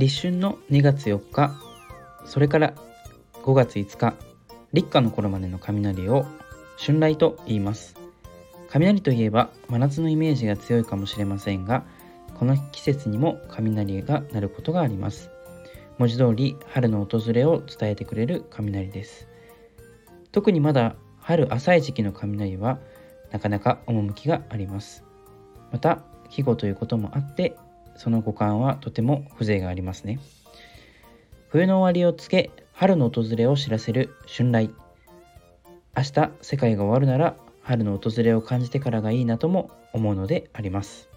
立春の2月4日それから5月5日立夏の頃までの雷を春雷と言います。雷といえば真夏のイメージが強いかもしれませんがこの季節にも雷が鳴ることがあります。文字通り春の訪れを伝えてくれる雷です。特にまだ春浅い時期の雷はなかなか趣があります。また季語ということもあってその五感はとても風情がありますね。冬の終わりを告げ春の訪れを知らせる春雷。明日世界が終わるなら春の訪れを感じてからがいいなとも思うのであります。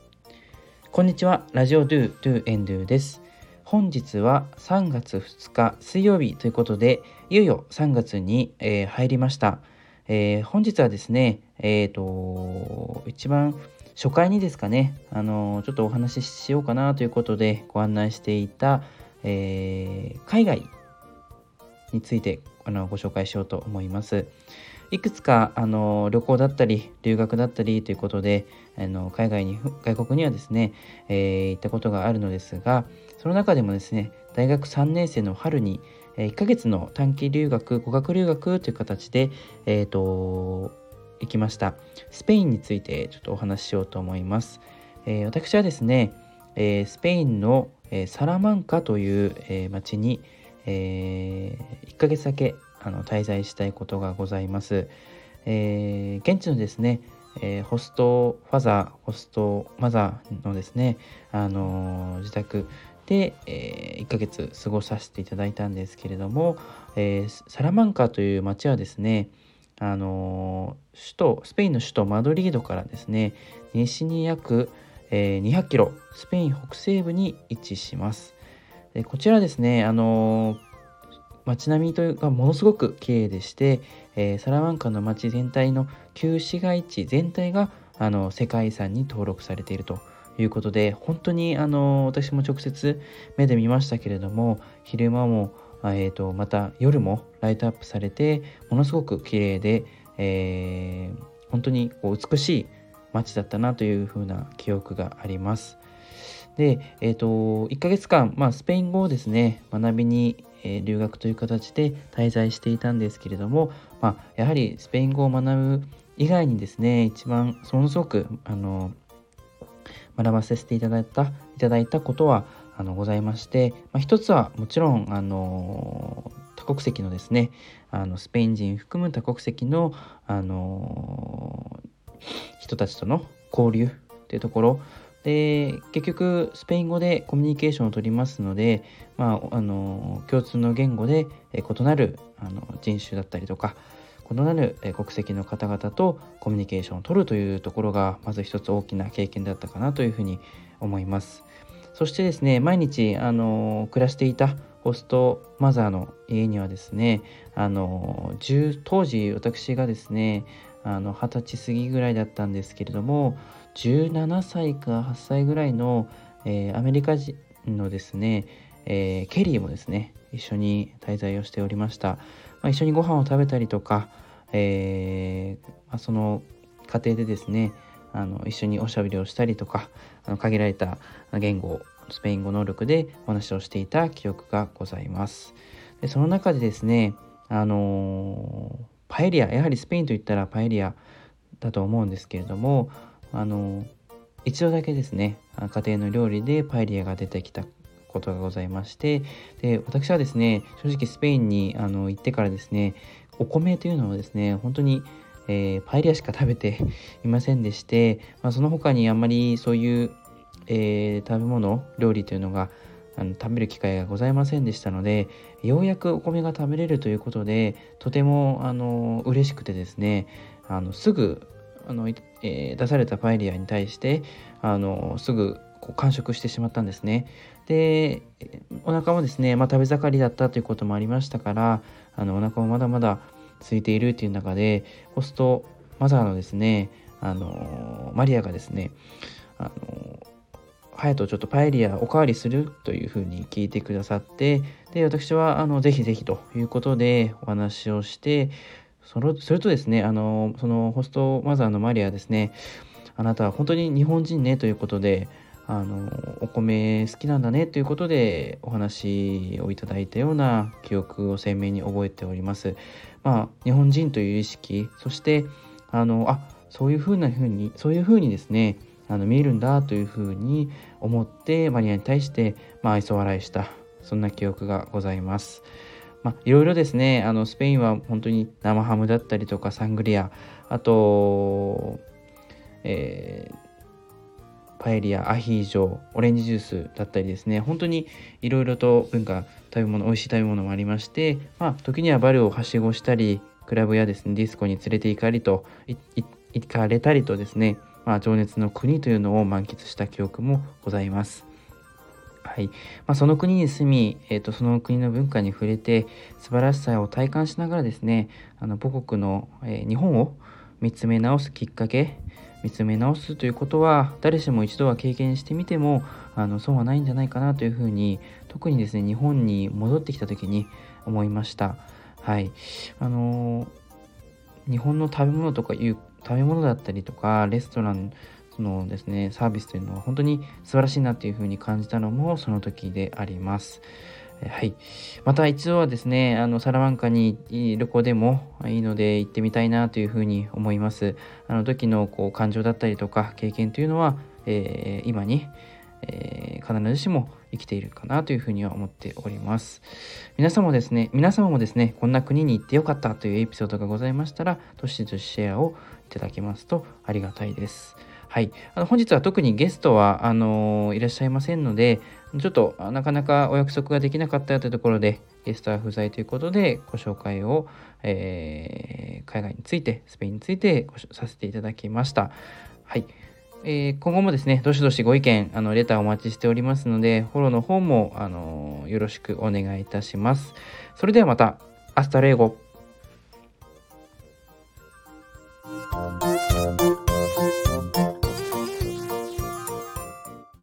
こんにちはラジオドゥドゥエンドゥです。本日は3月2日水曜日ということでいよいよ3月に、えー、入りました、えー、本日はですねえっ、ー、と一番初回にですかね、あのちょっとお話ししようかなということでご案内していた、えー、海外についてあのご紹介しようと思います。いくつかあの旅行だったり留学だったりということであの海外に外国にはですね、えー、行ったことがあるのですがその中でもですね大学3年生の春に1ヶ月の短期留学語学留学という形で、えーと行きました。スペインについてちょっとお話ししようと思います、えー、私はですね、えー、スペインの、えー、サラマンカという、え町に、え1ヶ月だけあの滞在したいことがございます、え現地のですねえ、ホストファザー、ホストマザーのですね、あの、自宅で、え、1ヶ月過ごさせていただいたんですけれども、えサラマンカという町はですね、あの首都スペインの首都マドリードからですね西に約、え、200キロスペイン北西部に位置します。でこちらですねあの街並みというかものすごく綺麗でして、えー、サラマンカの街全体の旧市街地全体があの世界遺産に登録されているということで本当にあの私も直接目で見ましたけれども昼間もえーと、また夜もライトアップされてものすごく綺麗で、えー、本当にこう美しい街だったなというふうな記憶があります。で、えーと、1ヶ月間、まあ、スペイン語をですね学びに、え、留学という形で滞在していたんですけれども、まあ、やはりスペイン語を学ぶ以外にですね一番ものすごくあの学ばせていただいたいただいたことはあのございまして、まあ、一つはもちろんあの多国籍のですねあのスペイン人含む多国籍のあの人たちとの交流っていうところで結局スペイン語でコミュニケーションを取りますので、まあ、あの共通の言語で異なるあの人種だったりとか異なる国籍の方々とコミュニケーションを取るというところがまず一つ大きな経験だったかなというふうに思います。そしてですね毎日あの暮らしていたホストマザーの家にはですねあの当時私がですねあの20歳過ぎぐらいだったんですけれども17歳か8歳ぐらいの、えー、アメリカ人のですね、えー、ケリーもですね一緒に滞在をしておりました、まあ、一緒にご飯を食べたりとか、えーまあ、その家庭でですねあの一緒におしゃべりをしたりとかあの限られた言語スペイン語能力でお話をしていた記憶がございます。でその中でですねあのパエリアやはりスペインといったらパエリアだと思うんですけれどもあの一度だけですね家庭の料理でパエリアが出てきたことがございましてで私はですね正直スペインにあの行ってからですねお米というのはですね本当にえー、パエリアしか食べていませんでして、まあ、その他にあまりそういう、えー、食べ物料理というのがあの食べる機会がございませんでしたのでようやくお米が食べれるということでとてもあの嬉しくてですねあのすぐあの、えー、出されたパエリアに対してあのすぐこう完食してしまったんですね。でお腹もですね、まあ、食べ盛りだったということもありましたからあのお腹もまだまだ空いているっていう中でホストマザーのですねあのマリアがですねあの隼人ちょっとパエリアおかわりするというふうに聞いてくださってで私はあのぜひぜひということでお話をしてそのそれとですねあのそのホストマザーのマリアですねあなたは本当に日本人ねということであのお米好きなんだねということでお話をいただいたような記憶を鮮明に覚えております。まあ、日本人という意識そしてあのあそういうふうなふうにそういうふうにですねあの見えるんだというふうに思ってマリアに対して、まあ、愛想笑いしたそんな記憶がございます。まあ、いろいろですねあのスペインは本当に生ハムだったりとかサングリアあと、えー、パエリアアヒージョオレンジジュースだったりですね本当にいろいろと文化食べ物美味しい食べ物もありまして、まあ、時にはバルをはしごしたりクラブやですねディスコに連れて行かれと行かれたりとですね、まあ、情熱の国というのを満喫した記憶もございます。はいまあ、その国に住み、えーと、その国の文化に触れて素晴らしさを体感しながらですねあの母国の、えー、日本を見つめ直すきっかけ見つめ直すということは誰しも一度は経験してみてもあの損はないんじゃないかなというふうに特にですね日本に戻ってきた時に思いましたはいあのー、日本の食べ物とかいう食べ物だったりとかレストランのですねサービスというのは本当に素晴らしいなっていうふうに感じたのもその時であります。はい、また一度はですねあのサラマンカに旅行でもいいので行ってみたいなというふうに思います。あの時のこう感情だったりとか経験というのは、えー、今に、えー、必ずしも生きているかなというふうには思っております。皆様もですね、皆様もですね、こんな国に行ってよかったというエピソードがございましたら、どしどしシェアをいただけますとありがたいです。はい、あの本日は特にゲストはあの、いらっしゃいませんので、ちょっとなかなかお約束ができなかったというところで、ゲストは不在ということで、ご紹介を、えー、海外について、スペインについてごさせていただきました。はい。えー、今後もですね、どしどしご意見、あのレターお待ちしておりますので、フォローの方も、あのよろしくお願いいたします。それではまた、アスタレーゴ。